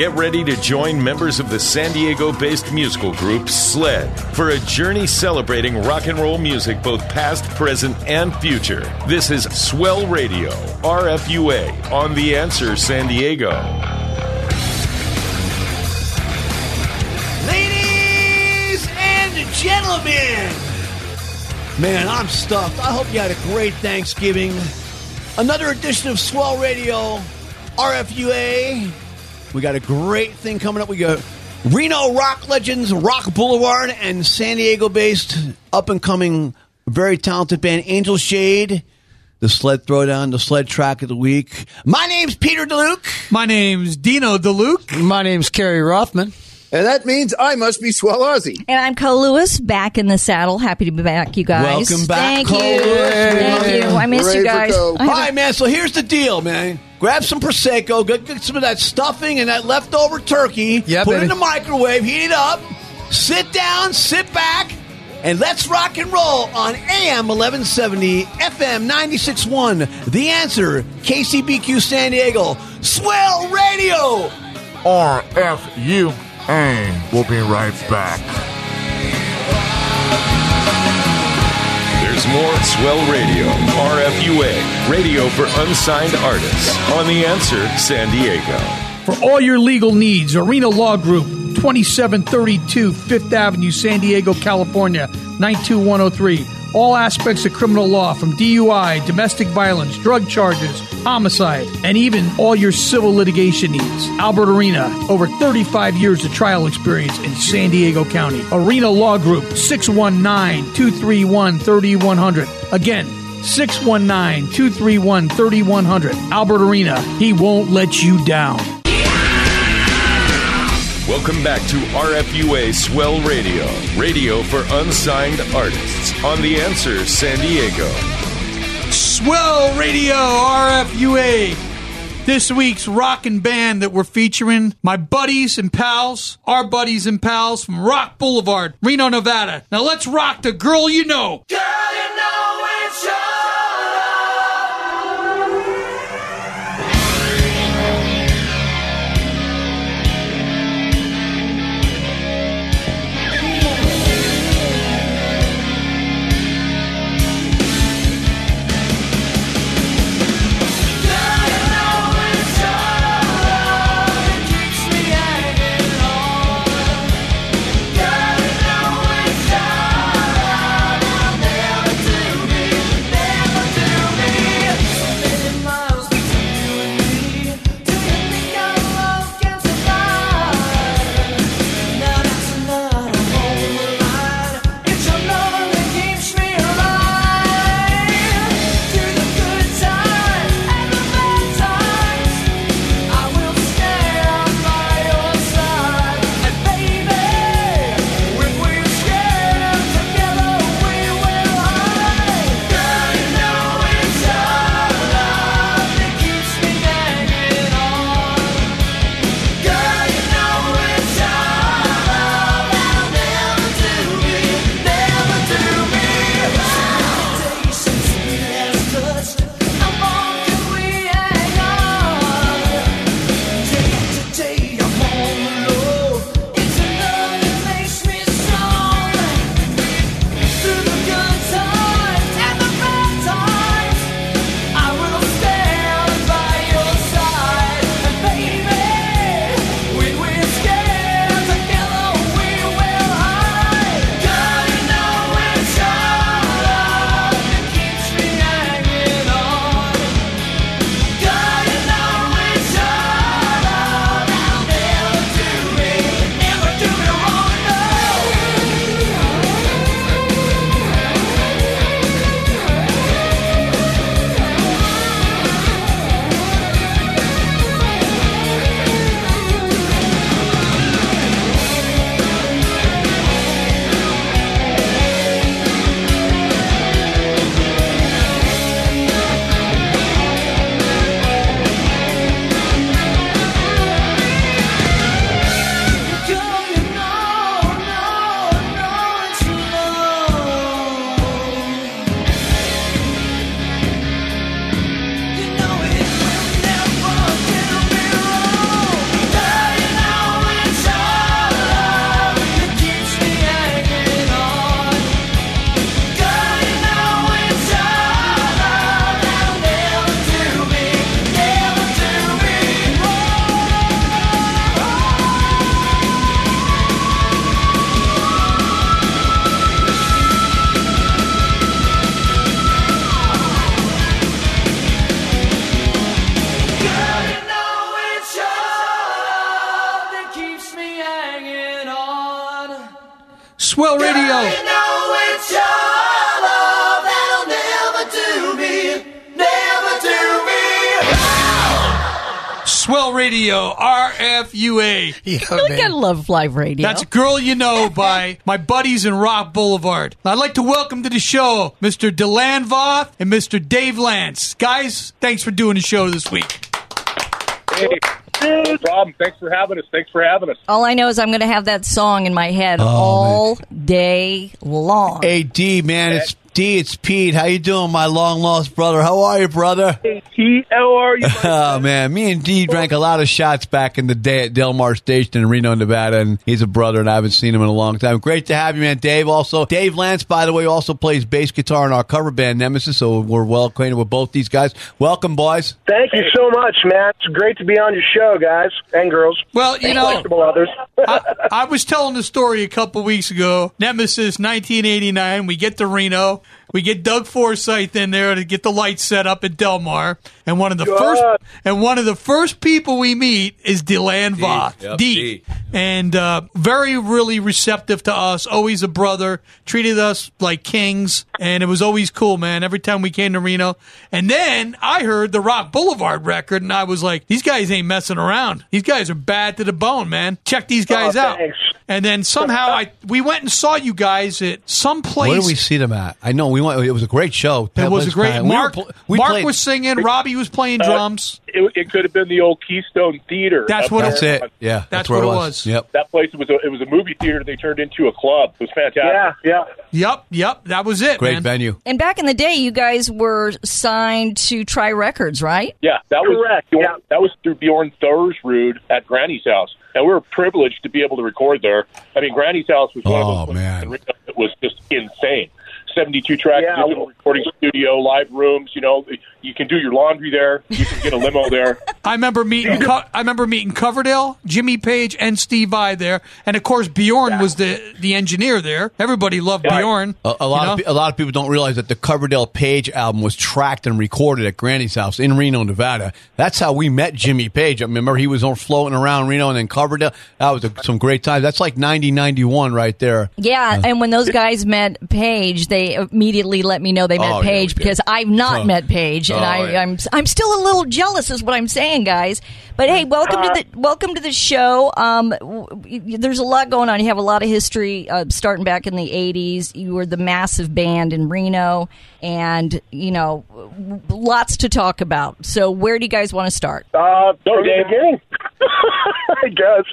Get ready to join members of the San Diego based musical group SLED for a journey celebrating rock and roll music, both past, present, and future. This is Swell Radio, RFUA, on The Answer San Diego. Ladies and gentlemen, man, I'm stuffed. I hope you had a great Thanksgiving. Another edition of Swell Radio, RFUA. We got a great thing coming up. We got Reno rock legends, Rock Boulevard, and San Diego based up and coming, very talented band, Angel Shade. The sled throwdown, the sled track of the week. My name's Peter DeLuke. My name's Dino DeLuke. My name's Kerry Rothman. And that means I must be Swell Aussie. And I'm Cole Lewis, back in the saddle. Happy to be back, you guys. Welcome back, Thank Cole you. Lewis. Thank you. I miss Hooray you for guys. Cole. I All man. So here's the deal, man. Grab some prosecco, get, get some of that stuffing and that leftover turkey. Yeah, put it baby. in the microwave, heat it up. Sit down, sit back, and let's rock and roll on AM 1170, FM 96.1. The answer, KCBQ San Diego, Swell Radio. RFUA. We'll be right back. There's more Swell Radio, RFUA, radio for unsigned artists, on The Answer San Diego. For all your legal needs, Arena Law Group, 2732 Fifth Avenue, San Diego, California, 92103. All aspects of criminal law from DUI, domestic violence, drug charges, homicide, and even all your civil litigation needs. Albert Arena, over 35 years of trial experience in San Diego County. Arena Law Group, 619 231 3100. Again, 619 231 3100. Albert Arena, he won't let you down. Welcome back to RFUA Swell Radio, radio for unsigned artists, on The Answer San Diego. Swell Radio RFUA. This week's rockin' band that we're featuring, my buddies and pals, our buddies and pals from Rock Boulevard, Reno, Nevada. Now let's rock the girl you know. Girl, RFUA. Look, I love live radio. That's Girl You Know by my buddies in Rock Boulevard. I'd like to welcome to the show Mr. Delan Voth and Mr. Dave Lance. Guys, thanks for doing the show this week. Hey, no problem. Thanks for having us. Thanks for having us. All I know is I'm going to have that song in my head oh, all day long. Ad man, it's D, it's Pete. How you doing, my long lost brother? How are you, brother? Hey, T, how are you? Oh man, me and D drank a lot of shots back in the day at Del Mar Station in Reno, Nevada, and he's a brother, and I haven't seen him in a long time. Great to have you, man. Dave, also Dave Lance, by the way, also plays bass guitar in our cover band Nemesis, so we're well acquainted with both these guys. Welcome, boys. Thank you so much, man. It's great to be on your show, guys and girls. Well, you and know, questionable others. I, I was telling the story a couple weeks ago. Nemesis, 1989. We get to Reno. We get Doug Forsyth in there to get the lights set up at Del Mar, and one of the Good. first and one of the first people we meet is Deland Voth, Yep, D, D. and uh, very really receptive to us. Always a brother, treated us like kings, and it was always cool, man. Every time we came to Reno, and then I heard the Rock Boulevard record, and I was like, these guys ain't messing around. These guys are bad to the bone, man. Check these guys Oh, out. thanks. And then somehow I we went and saw you guys at some place. Where did we see them at? I know we went. It was a great show. It was a great. We were Mark, pl- we Mark played- was singing. Robbie was playing Uh, drums. It, it could have been the old Keystone Theater. That's what. That's it. Yeah, that's, That's where what it it was. was. Yep. That place was a, it was a movie theater they turned into a club. It was fantastic. yeah, yeah. Yep, yep. That was it, Great man. venue. And back in the day, you guys were signed to Try Records, right? Yeah, that was Correct, Bjorn, yeah. that was through Bjorn Thorsrud at Granny's house, and we were privileged to be able to record there. I mean, Granny's house was one Oh, of those man. places in Reno that was just insane. Seventy-two track Yeah. digital recording studio, live rooms. You know, you can do your laundry there. You can get a limo there. I remember meeting. Co- I remember meeting Coverdale, Jimmy Page, and Steve Vai there, and of course Bjorn was the the engineer there. Everybody loved Yeah. Bjorn. A, a lot you of know? pe- a lot of people don't realize that the Coverdale Page album was tracked and recorded at Granny's house in Reno, Nevada. That's how we met Jimmy Page. I remember he was on floating around Reno and then Coverdale. That was a, some great times. That's like 90, 91 right there. Yeah, and when those guys met Page, they immediately let me know they met Oh, Page we did. because I've not Oh. met Page, and Oh, I, yeah. I'm I'm still a little jealous, is what I'm saying, guys. But hey, welcome to the welcome to the show. Um, w- w- there's a lot going on. You have a lot of history, uh, starting back in the '80s. You were the massive band in Reno, and you know, w- lots to talk about. So, where do you guys want to start? Uh, Go, from the Dave. beginning. I guess.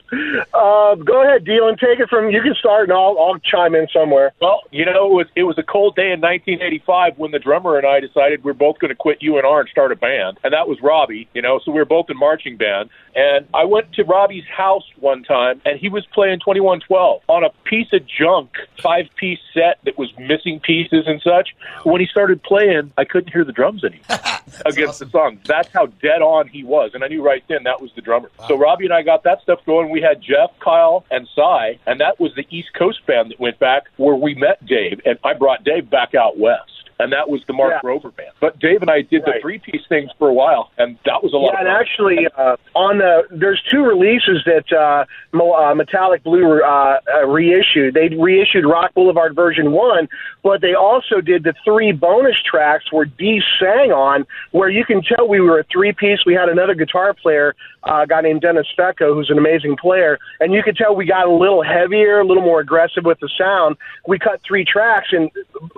Uh, go ahead, Deal, and take it from. You can start, and I'll, I'll chime in somewhere. Well, you know, it was it was a cold day in 1985 when the drummer and I decided we're both going to quit UNR and start a band, and that was Robbie. You know, so we were both in marching band. And I went to Robbie's house one time, and he was playing 2112 on a piece of junk five piece set that was missing pieces and such. When he started playing, I couldn't hear the drums anymore against the song. That's how dead on he was, and I knew right then that was the drummer. So Robbie and I got that stuff going. We had Jeff, Kyle, and Cy, and that was the East Coast band that went back where we met Dave, and I brought Dave back out west. And that was the Mark Yeah. Rover band. But Dave and I did the three piece things for a while, and that was a lot Yeah, and actually, uh, on the there's two releases that uh, uh, Metallic Blue uh, uh, reissued. They reissued Rock Boulevard version one, but they also did the three bonus tracks where Dee sang on, where you can tell we were a three piece. We had another guitar player, uh, a guy named Dennis Fecco, who's an amazing player, and you could tell we got a little heavier, a little more aggressive with the sound. We cut three tracks, and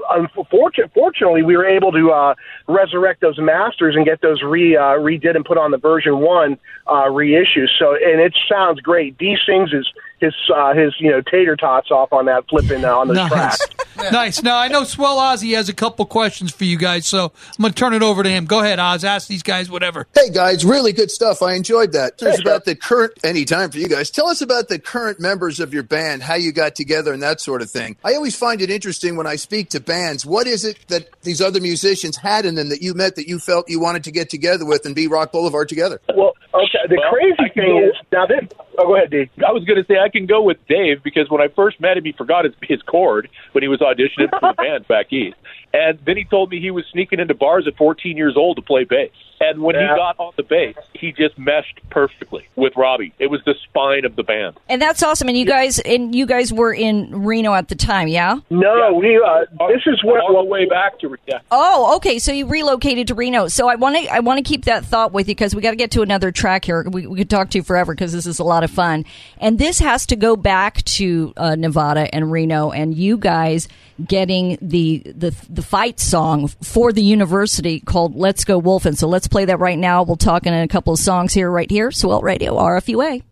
unfortunately, fortunately, we were able to uh, resurrect those masters and get those re uh, redid and put on the version one uh, reissue. So, and it sounds great. D sings his his uh, his you know tater tots off on that flipping uh, on the Nice. tracks. nice. Now I know Swell Ozzy has a couple questions for you guys, so I'm going to turn it over to him. Go ahead, Oz. Ask these guys whatever. Hey guys, really good stuff. I enjoyed that. Tell us about the current any time for you guys. Tell us about the current members of your band, how you got together and that sort of thing. I always find it interesting when I speak to bands. What is it that these other musicians had in them that you met that you felt you wanted to get together with and be Rock Boulevard together? Well, okay. The Well, crazy thing go- is now then. Oh, go ahead, D. I was going to say I can go with Dave because when I first met him, he forgot his his chord when he was auditioning for the band back east, And then he told me he was sneaking into bars at 14 years old to play bass. And when Yeah. he got on the bass, he just meshed perfectly with Robbie. It was the spine of the band. And that's awesome. And you guys, and you guys were in Reno at the time, yeah? No, we. Uh, this is what. all the way back to yeah. Oh, okay. So you relocated to Reno. So I want to I want to keep that thought with you because we got to get to another track here. We, we could talk to you forever because this is a lot of fun. And this has to go back to uh, Nevada and Reno, and you guys getting the the the fight song for the university called "Let's Go Wolfin." So let's play that right now. We'll talk in a couple of songs here, right here. Swell Radio, RFUA.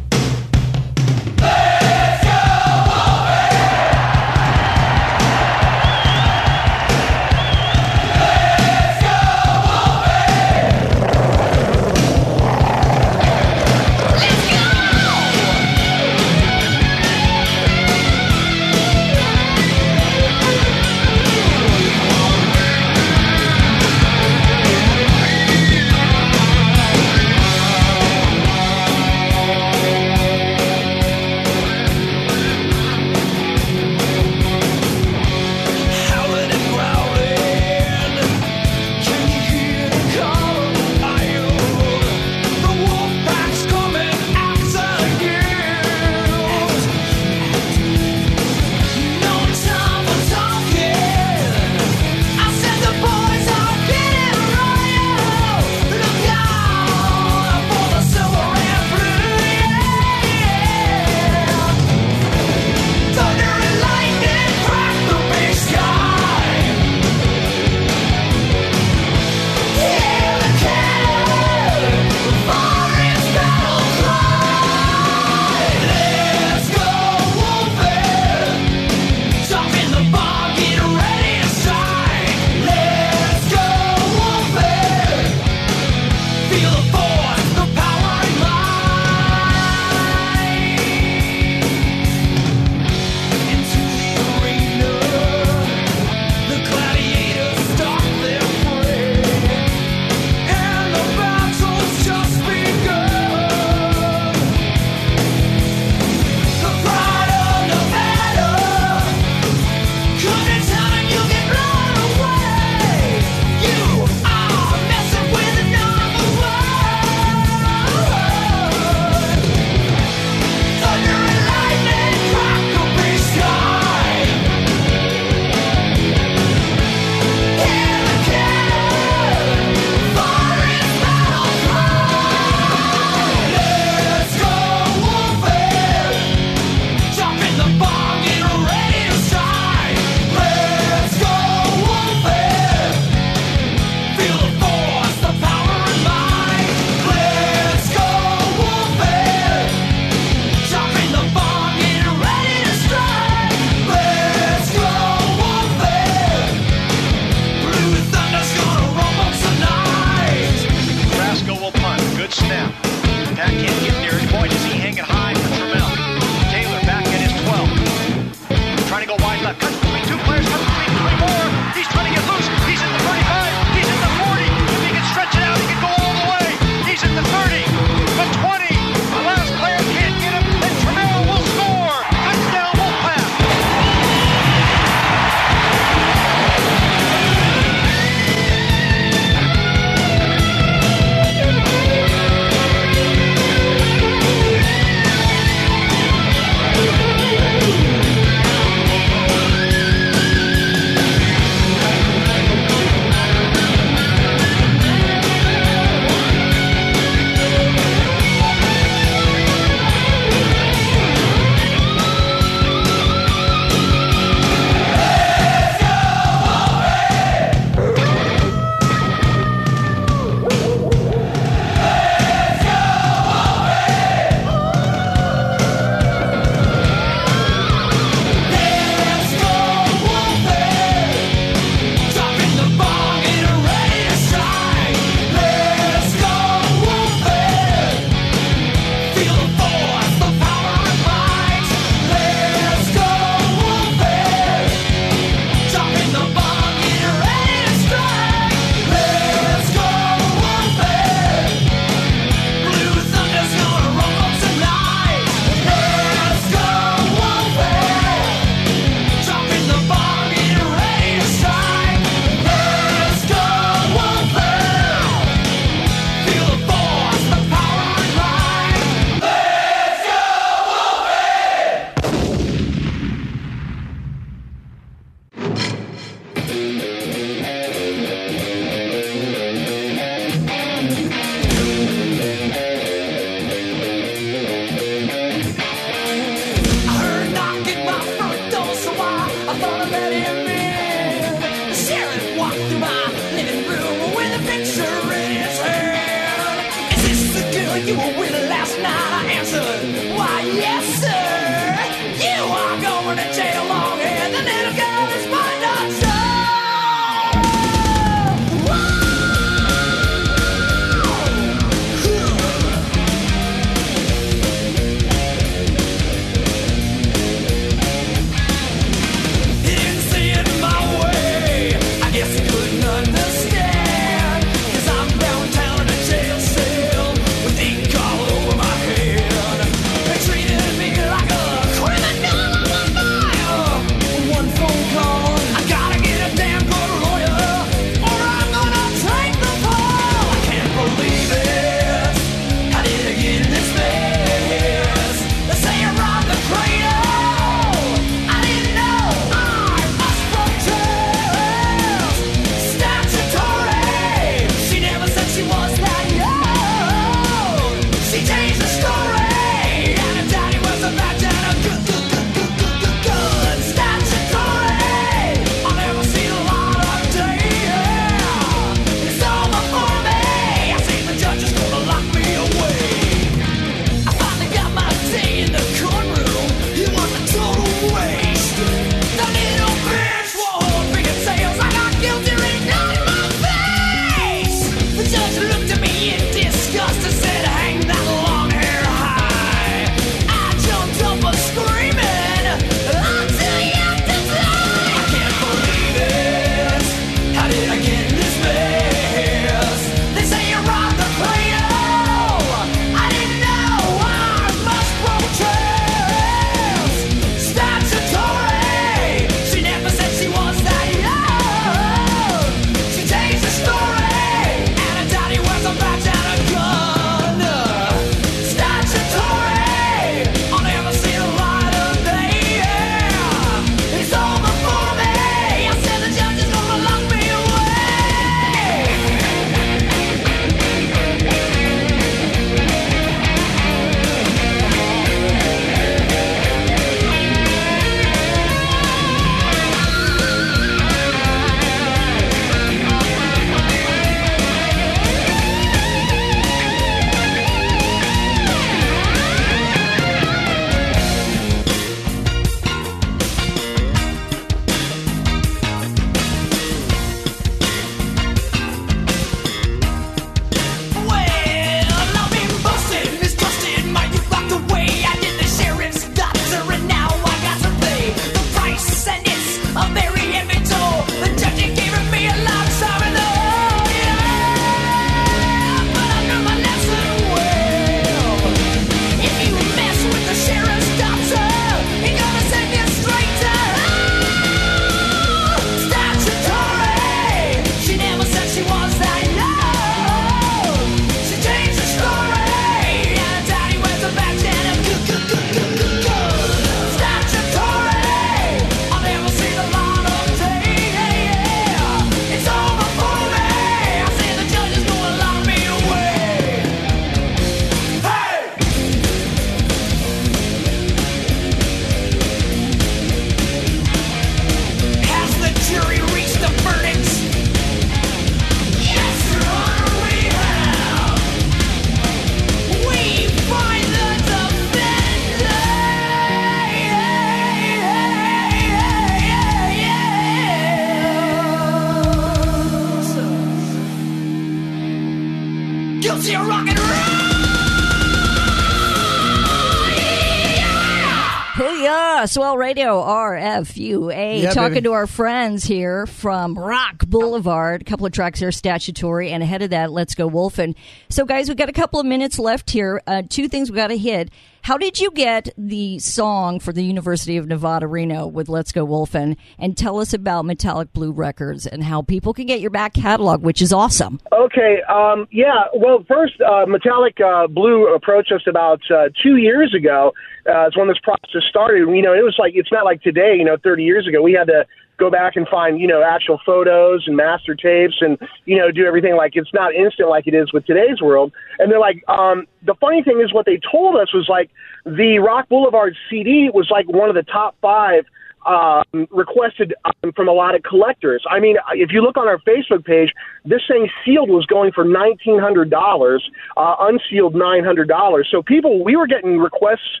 Swell Radio, RFUA. Yeah, Talking baby. to our friends here from Rock Boulevard. A couple of tracks here, Statutory, and ahead of that, Let's Go Wolfin'. So, guys, we've got a couple of minutes left here. Uh, two things we got to hit. How did you get the song for the University of Nevada, Reno with Let's Go Wolfen? And tell us about Metallic Blue Records and how people can get your back catalog, which is awesome. Okay, um, yeah. Well, first, uh, Metallic uh, Blue approached us about uh, two years ago. Uh, it's when this process started. You know, it was like it's not like today. You know, 30 years ago, we had to go back and find you know actual photos and master tapes and you know do everything like it's not instant like it is with today's world. And they're like, um, the funny thing is, what they told us was like the Rock Boulevard CD was like one of the top five um, requested um, from a lot of collectors. I mean, if you look on our Facebook page, this thing sealed was going for nineteen hundred dollars, uh, unsealed nine hundred dollars. So people, we were getting requests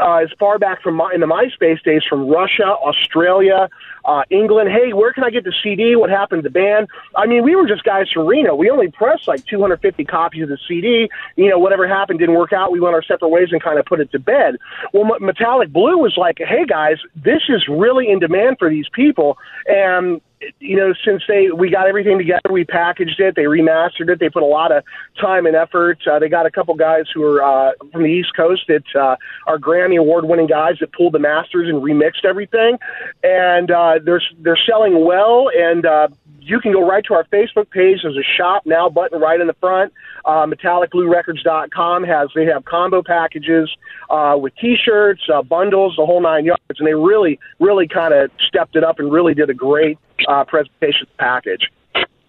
uh, as far back from my, in the MySpace days from Russia, Australia, uh, England. Hey, where can I get the CD? What happened to the band? I mean, we were just guys from Reno. We only pressed like 250 copies of the CD. You know, whatever happened didn't work out. We went our separate ways and kind of put it to bed. Well, M- Metallic Blue was like, hey guys, this is really in demand for these people, and you know, since they we got everything together, we packaged it, they remastered it, they put a lot of time and effort. Uh, they got a couple guys who are uh, from the East Coast that uh, are Grammy award winning guys that pulled the masters and remixed everything, and uh, they're they're selling well. And uh, you can go right to our Facebook page. There's a shop now button right in the front. Uh, MetallicBlueRecords.com has they have combo packages uh, with T-shirts, uh, bundles, the whole nine yards, and they really, really kind of stepped it up and really did a great uh, presentation package.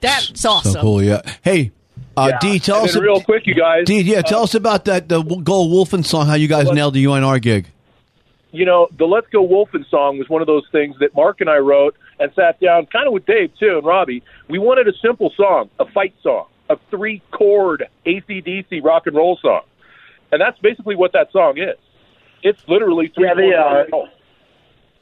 That's awesome. So cool, yeah. Hey, uh, Yeah. D, tell And us real quick, you guys. D, yeah, tell us about that the Gold Wolfen song. How you guys nailed the UNR gig. you know, the Let's Go Wolfen song was one of those things that Mark and I wrote and sat down, kind of with Dave too and Robbie. We wanted a simple song, a fight song, a three chord ACDC rock and roll song. And that's basically what that song is. It's literally three Yeah, the, chord rock uh, and roll.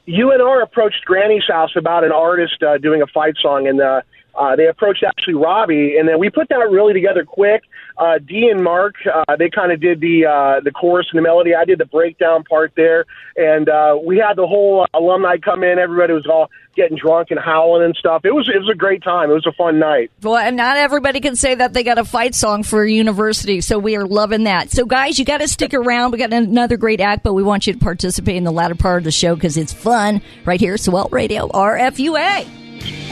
UNR approached Granny's house about an artist uh, doing a fight song, and uh, uh, they approached actually Robbie, and then we put that really together quick. Uh, Dee and Mark, uh, they kind of did the uh, the chorus and the melody. I did the breakdown part there, and uh, we had the whole alumni come in. Everybody was all getting drunk and howling and stuff. It was it was a great time. It was a fun night. Well, and not everybody can say that they got a fight song for a university, so we are loving that. So, guys, you got to stick around. We got another great act, but we want you to participate in the latter part of the show because it's fun right here. Swell Radio RFUA.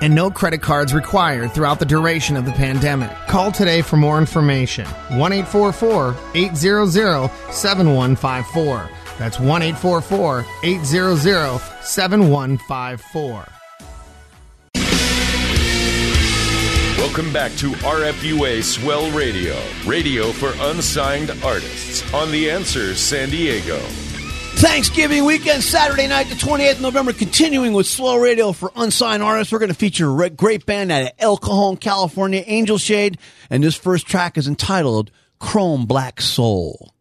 and no credit cards required throughout the duration of the pandemic. Call today for more information. 1 844 800 7154. That's 1 844 800 7154. Welcome back to RFUA Swell Radio, radio for unsigned artists on The Answer San Diego. Thanksgiving weekend, Saturday night, the 28th of November, continuing with Slow Radio for unsigned artists. We're going to feature a great band out of El Cajon, California, Angel Shade, and this first track is entitled Chrome Black Soul.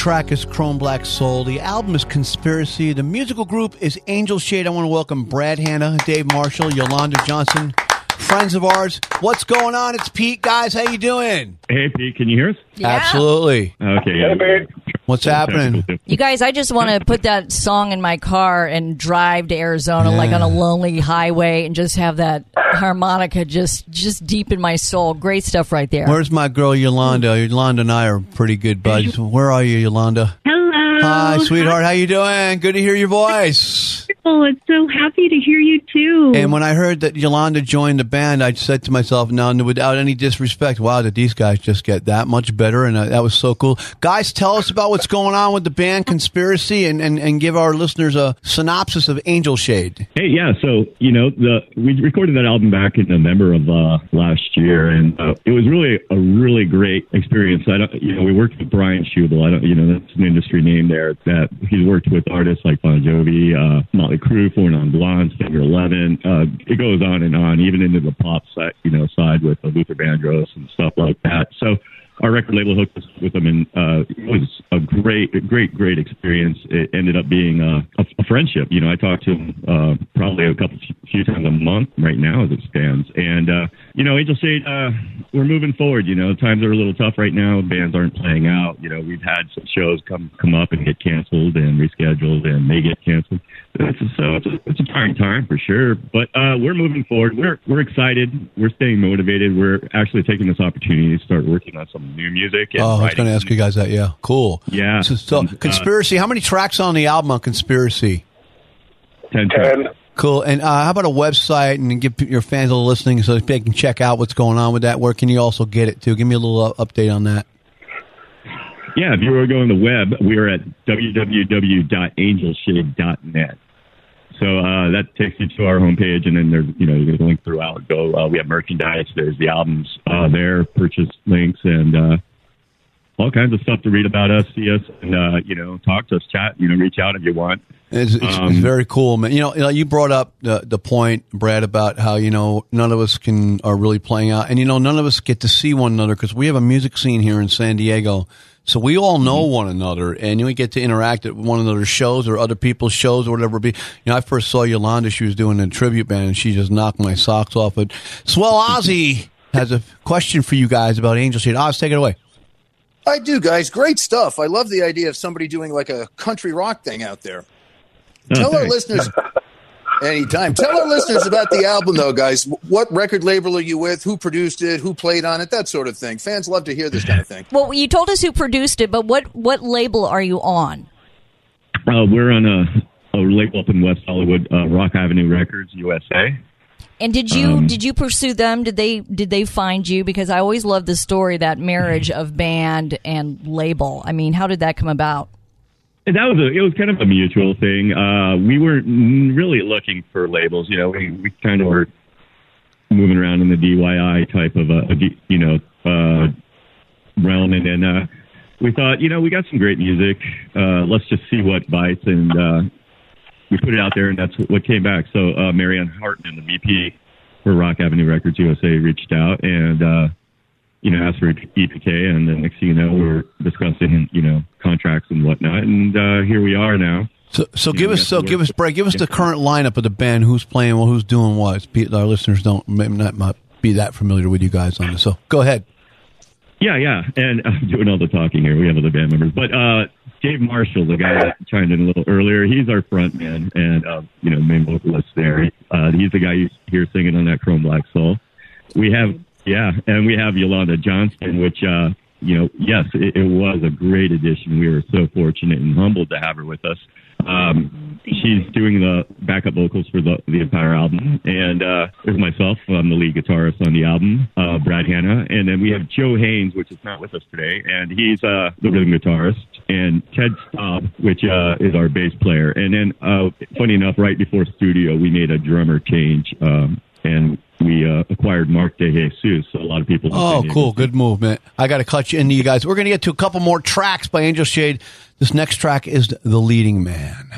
Track is Chrome Black Soul. The album is Conspiracy. The musical group is Angel Shade. I want to welcome Brad Hanna, Dave Marshall, Yolanda Johnson, friends of ours. What's going on? It's Pete, guys. How you doing? Hey, Pete, can you hear us? Absolutely. Okay. Yeah. What's happening? You guys, I just want to put that song in my car and drive to Arizona like on a lonely highway and just have that harmonica just just deep in my soul. Great stuff right there. Where's my girl Yolanda? Yolanda and I are pretty good buds. Where are you, Yolanda? Hello. Hi, sweetheart. How you doing? Good to hear your voice. Oh, it's so happy to hear you too. And when I heard that Yolanda joined the band, I said to myself, "No, without any disrespect, wow, did these guys just get that much better?" And uh, that was so cool. Guys, tell us about what's going on with the band Conspiracy, and, and, and give our listeners a synopsis of Angel Shade. Hey, yeah. So you know, the we recorded that album back in November of uh, last year, and uh, it was really a really great experience. I don't, you know, we worked with Brian Scheuble. I don't, you know, that's an industry name there. That he's worked with artists like Bon Jovi, uh, Motley Crue, Four Non Blondes, Finger Eleven. Uh, it goes on and on, even into the pop side, you know, side with uh, Luther Vandross and stuff like that. So our record label hooked us with them, and uh, it was a great, great, great experience. It ended up being uh, a, a friendship. You know, I talk to him uh, probably a couple, few times a month right now as it stands. And uh, you know, Angel Shade, uh, we're moving forward. You know, times are a little tough right now. Bands aren't playing out. You know, we've had some shows come come up and get canceled and rescheduled, and may get canceled. It's a, so it's a, it's a trying time for sure. But uh, we're moving forward. We're we're excited. We're staying motivated. We're actually taking this opportunity to start working on some new music. And Oh, I was going to ask you guys that. Yeah, cool. Yeah. So, so And, uh, Conspiracy. How many tracks on the album on Conspiracy? Ten. Cool. And uh, how about a website and give your fans a little listening so they can check out what's going on with that? Where can you also get it to? Give me a little uh, update on that. Yeah, if you were going to the web, we are at www.angelshade.net. So uh, that takes you to our homepage, and then there's you know there's a link throughout. Go, uh, we have merchandise. There's the albums uh, there, purchase links, and uh, all kinds of stuff to read about us, see us, and uh, you know, talk to us, chat. You know, reach out if you want. It's, it's, Um, it's very cool, man. You know, you know, you brought up the the point, Brad, about how you know none of us can are really playing out, and you know none of us get to see one another because we have a music scene here in San Diego, so we all know mm-hmm. one another, and we get to interact at one another's shows or other people's shows or whatever. it Be you know, I first saw Yolanda; she was doing a tribute band, and she just knocked my socks off. But Swell Ozzy has a question for you guys about Angel Shade. Oz, take it away. I do, guys. Great stuff. I love the idea of somebody doing like a country rock thing out there. Tell our hmm. listeners anytime. Tell our listeners about the album, though, guys. What record label are you with? Who produced it? Who played on it? That sort of thing. Fans love to hear this kind of thing. Well, you told us who produced it, but what what label are you on? Uh, we're on a, a label up in West Hollywood, uh, Rock Avenue Records, USA. And did you Um, did you pursue them? Did they did they find you? Because I always love the story that marriage of band and label. I mean, how did that come about? That was a, it was kind of a mutual thing. Uh, we weren't really looking for labels. You know, we, we kind of were moving around in the DIY type of a, a you know, uh, realm. And then, uh, we thought, you know, we got some great music. Uh, let's just see what bites. And, uh, we put it out there and that's what came back. So, uh, Marianne Hartman, the VP for Rock Avenue Records USA reached out and, uh, you know, asked for EPK, and then next thing you know, we're discussing, you know, contracts and whatnot, and uh, here we are now. So, so You give know, us, so give us, Brad, give us the current lineup of the band. Who's playing? Well, who's doing what? Our listeners don't may not, not be that familiar with you guys on this. So go ahead. Yeah, yeah, and I'm doing all the talking here. We have other band members, but uh, Dave Marshall, the guy that chimed in a little earlier, he's our front man and uh, you know main vocalist there. Uh, he's the guy you hear singing on that Chrome Black Soul. We have yeah, and we have Yolanda Johnston, which uh, you know, yes, it, it was a great addition. We were so fortunate and humbled to have her with us. Um, she's doing the backup vocals for the, the entire album. And uh, there's myself, I'm the lead guitarist on the album, uh, Brad Hanna. And then we have Joe Haynes, which is not with us today, and he's uh, the rhythm guitarist. And Ted Staub, which uh, is our bass player. And then, uh, funny enough, right before studio, we made a drummer change. Um, and we uh, acquired Mark De Jesus. So a lot of people. Oh, cool. Good movement. I got to cut you into you guys. We're going to get to a couple more tracks by Angel Shade. This next track is The Leading Man.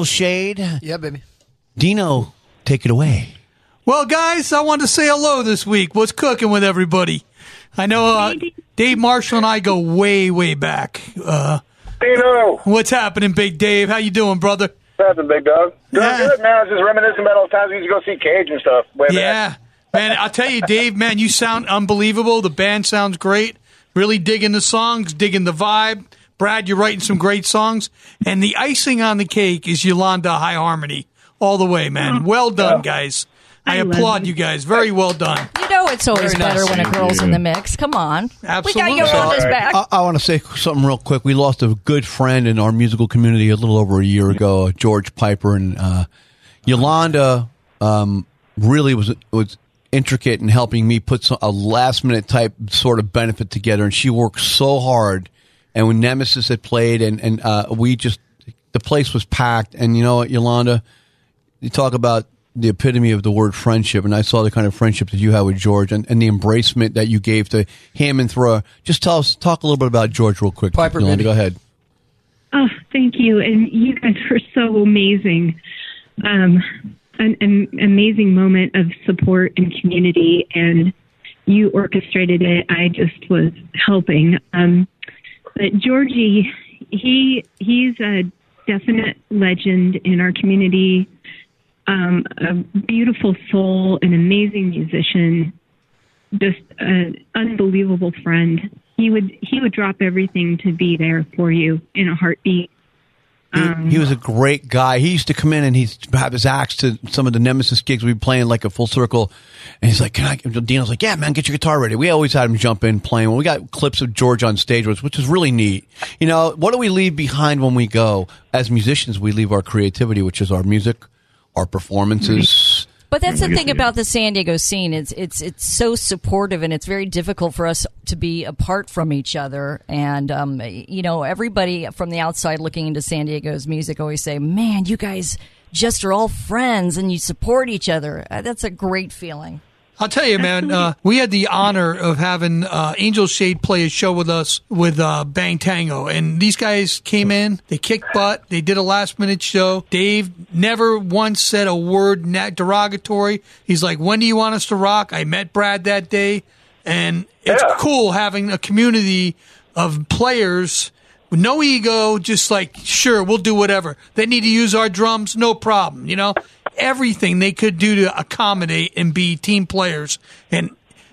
Angel Shade. Yeah, baby. Dino, take it away. Well, guys, I wanted to say hello this week. What's cooking with everybody? I know uh, Dave Marshall and I go way, way back. Uh, Dino. What's happening, Big Dave? How you doing, brother? Nothing, big dog. Doing good, man. I was just reminiscing about all the times we used to go see Cage and stuff. Way back. Yeah, man. I'll tell you, Dave. Man, you sound unbelievable. The band sounds great. Really digging the songs, digging the vibe. Brad, you're writing some great songs, and the icing on the cake is Yolanda High Harmony all the way, man. Well done, guys. I, I applaud you guys. Very well done. You know it's always Very better nice. when a girl's you. in the mix. Come on. Absolutely. We got Yolanda's back. I, I want to say something real quick. We lost a good friend in our musical community a little over a year ago, George Piper, and uh, Yolanda um, really was was intricate in helping me put some, a last minute type sort of benefit together, and she worked so hard. And when Nemesis had played, and and uh, we just the place was packed, and you know what, Yolanda, you talk about the epitome of the word friendship, and I saw the kind of friendship that you had with George, and, and the embracement that you gave to him and throw. Just tell us, talk a little bit about George real quick. Piper, Yolanda, go ahead. Oh, thank you. And you guys were so amazing. Um, an, an amazing moment of support and community, and you orchestrated it. I just was helping. Um, but Georgie, he he's a definite legend in our community. Um, a beautiful soul, an amazing musician, just an unbelievable friend. He would he would drop everything to be there for you in a heartbeat. He, mm-hmm. he was a great guy. He used to come in and he'd have his axe to some of the Nemesis gigs we'd be playing like a full circle. And he's like, Can I? Dino's like, Yeah, man, get your guitar ready. We always had him jump in playing. Well, we got clips of George on stage, which, which is really neat. You know, what do we leave behind when we go? As musicians, we leave our creativity, which is our music, our performances. But that's the Legacy. thing about the San Diego scene. It's it's it's so supportive, and it's very difficult for us to be apart from each other. And um, you know, everybody from the outside looking into San Diego's music always say, "Man, you guys just are all friends, and you support each other." Uh, That's a great feeling. I'll tell you, man. Uh, we had the honor of having uh, Angel Shade play a show with us with uh, Bang Tango, and these guys came in. They kicked butt. They did a last minute show. Dave never once said a word derogatory. He's like, "When do you want us to rock?" I met Brad that day, and it's cool having a community of players. with No ego, just like, sure, we'll do whatever. They need to use our drums, no problem. You know, everything they could do to accommodate and be team players. And,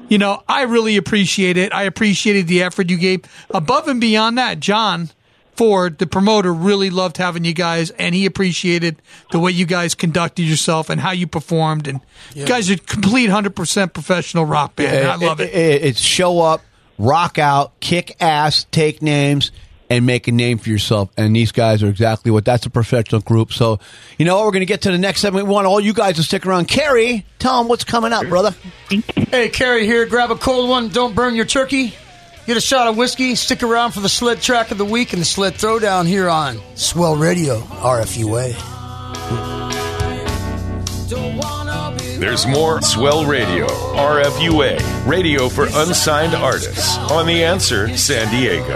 you know, I really appreciate it. I appreciated the effort you gave. Above and beyond that, John Ford, the promoter, really loved having you guys, and he appreciated the way you guys conducted yourself and how you performed. And you guys are a complete 100% professional rock band. I love it. It's show up, rock out, kick ass, take names, and make a name for yourself. And these guys are exactly what that's a professional group. So, you know? We're going to get to the next segment. We want all you guys to stick around. Carrie, tell them what's coming up, brother. Hey, Carrie here. Grab a cold one. Don't burn your turkey. Get a shot of whiskey. Stick around for the sled track of the week and the sled throwdown here on Swell Radio, RFUA. There's more Swell Radio, RFUA, radio for unsigned artists on The Answer San Diego.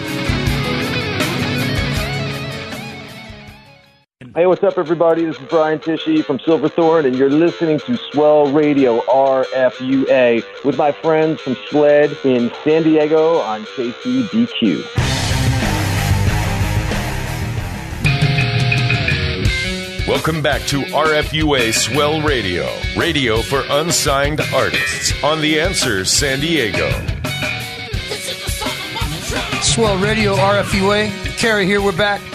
Hey, what's up, everybody? This is Brian Tichy from Silverthorne, and you're listening to Swell Radio RFUA with my friends from SLED in San Diego on KCBQ. Welcome back to RFUA Swell Radio, radio for unsigned artists on The Answer San Diego. Swell Radio, RFUA. Carrie here, we're back.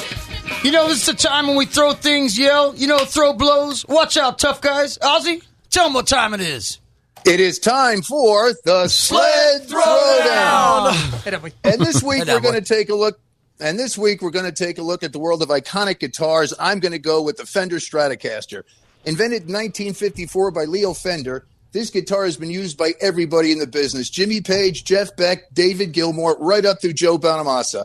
You know, this is the time when we throw things, yell, you know, throw blows. Watch out, tough guys. Ozzy, tell them what time it is. It is time for the sled throwdown. And this week we're going to take a look. And this week we're going to take a look at the world of iconic guitars. I'm going to go with the Fender Stratocaster. Invented in 1954 by Leo Fender, this guitar has been used by everybody in the business Jimmy Page, Jeff Beck, David Gilmour, right up through Joe Bonamassa.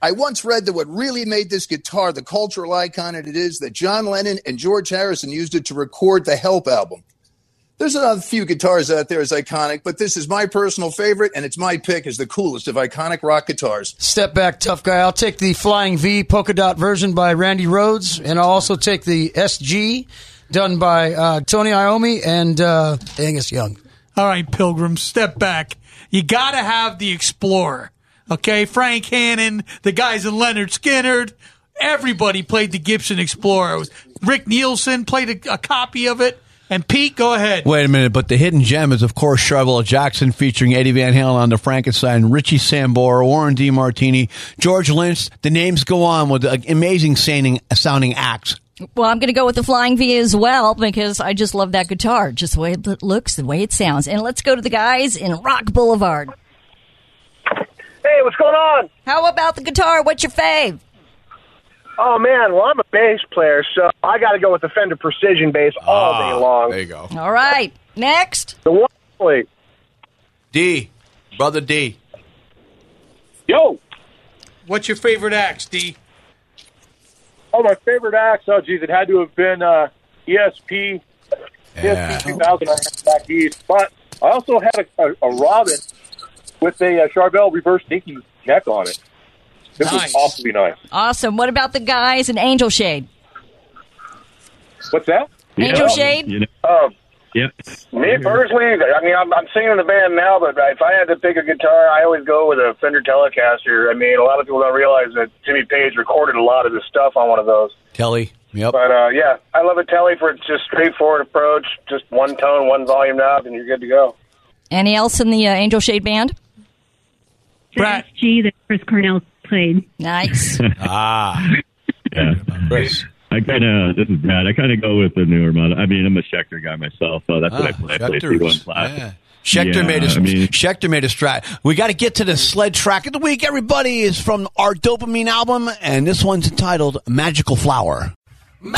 I once read that what really made this guitar the cultural icon that it is that John Lennon and George Harrison used it to record the Help album. There's a few guitars out there as iconic, but this is my personal favorite, and it's my pick as the coolest of iconic rock guitars. Step back, tough guy. I'll take the Flying V polka dot version by Randy Rhoads, and I'll also take the SG done by uh, Tony Iommi and uh, Angus Young. All right, Pilgrim, step back. You got to have the Explorer. Okay, Frank Hannon, the guys in Lynyrd Skynyrd, everybody played the Gibson Explorer. It was- Rick Nielsen played a, a copy of it. And Pete, go ahead. Wait a minute, but the hidden gem is, of course, Charvel Jackson featuring Eddie Van Halen on the Frankenstein, Richie Sambora, Warren DeMartini, George Lynch. The names go on with uh, amazing sounding, sounding acts. Well, I'm going to go with the Flying V as well because I just love that guitar, just the way it looks, the way it sounds. And let's go to the guys in Rock Boulevard. Hey, what's going on? How about the guitar? What's your fave? Oh man, well I'm a bass player, so I got to go with the Fender Precision bass all day long. There you go. All right, next. The one wait. D, brother D. Yo, What's your favorite axe, D? oh my favorite axe. Oh geez, it had to have been uh, ESP. Yeah. ESP 2000 I had back east, but I also had a, a, a Robin with a uh, Charvel reverse dinky neck on it. This Nice. was awfully nice. Awesome. What about the guys in Angel Shade? What's that? Angel Shade? You know, Um, yep. me personally, I mean, I'm, I'm singing in the band now, but if I had to pick a guitar, I always go with a Fender Telecaster. I mean, a lot of people don't realize that Jimmy Page recorded a lot of his stuff on one of those. Telly. Yep. But uh, yeah, I love a Telly for its just straightforward approach, just one tone, one volume knob, and you're good to go. Any else in the uh, Angel Shade band? The SG that Chris Cornell played. Nice. ah. Yeah. Chris. I kind of, this is Brad. I kind of go with the newer model. I mean, I'm a Schecter guy myself, so that's what I Ah, play. I play C1 flat. Yeah. Schecter Yeah, made a I mean- Schecter made a strat. We got to get to the sled track of the week. Everybody is from our dopamine album, and this one's entitled "Magical Flower." It's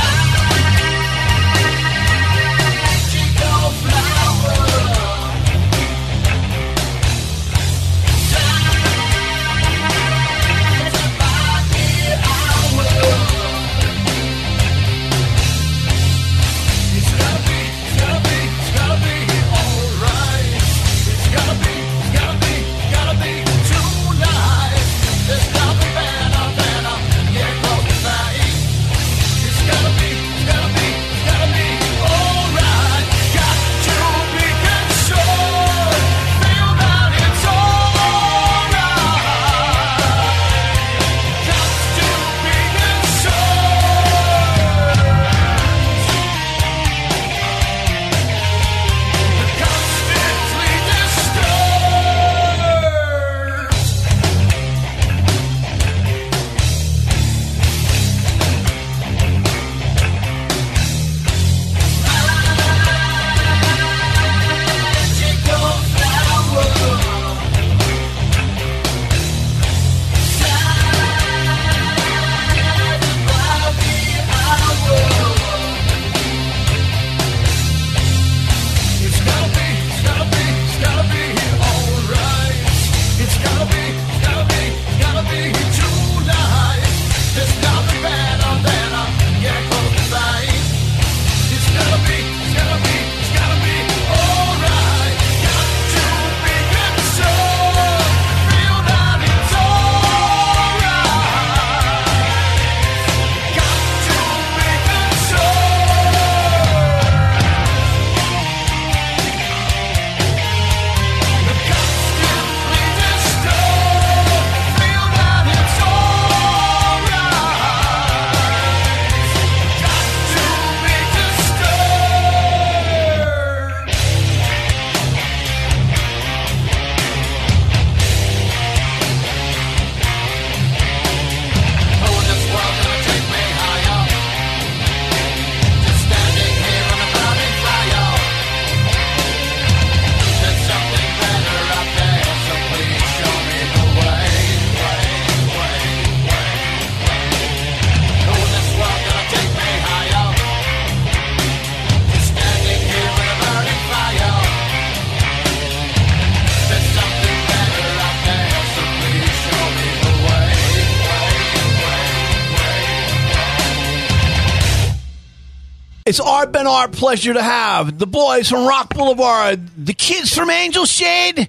It's our been our pleasure to have the boys from Rock Boulevard, the kids from Angel Shade.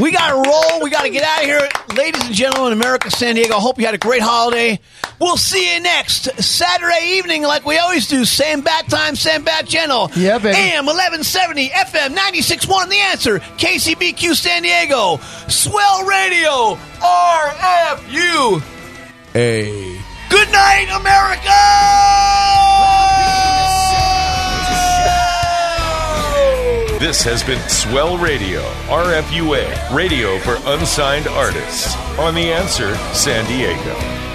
We got to roll. We got to get out of here. Ladies and gentlemen, America, San Diego, hope you had a great holiday. We'll see you next Saturday evening, like we always do. Same bat time, same bat channel. Yeah, baby. AM 1170, FM 96.1, The Answer, KCBQ San Diego, Swell Radio, RFU. A good night, America! This has been Swell Radio, RFUA, radio for unsigned artists. On The Answer, San Diego.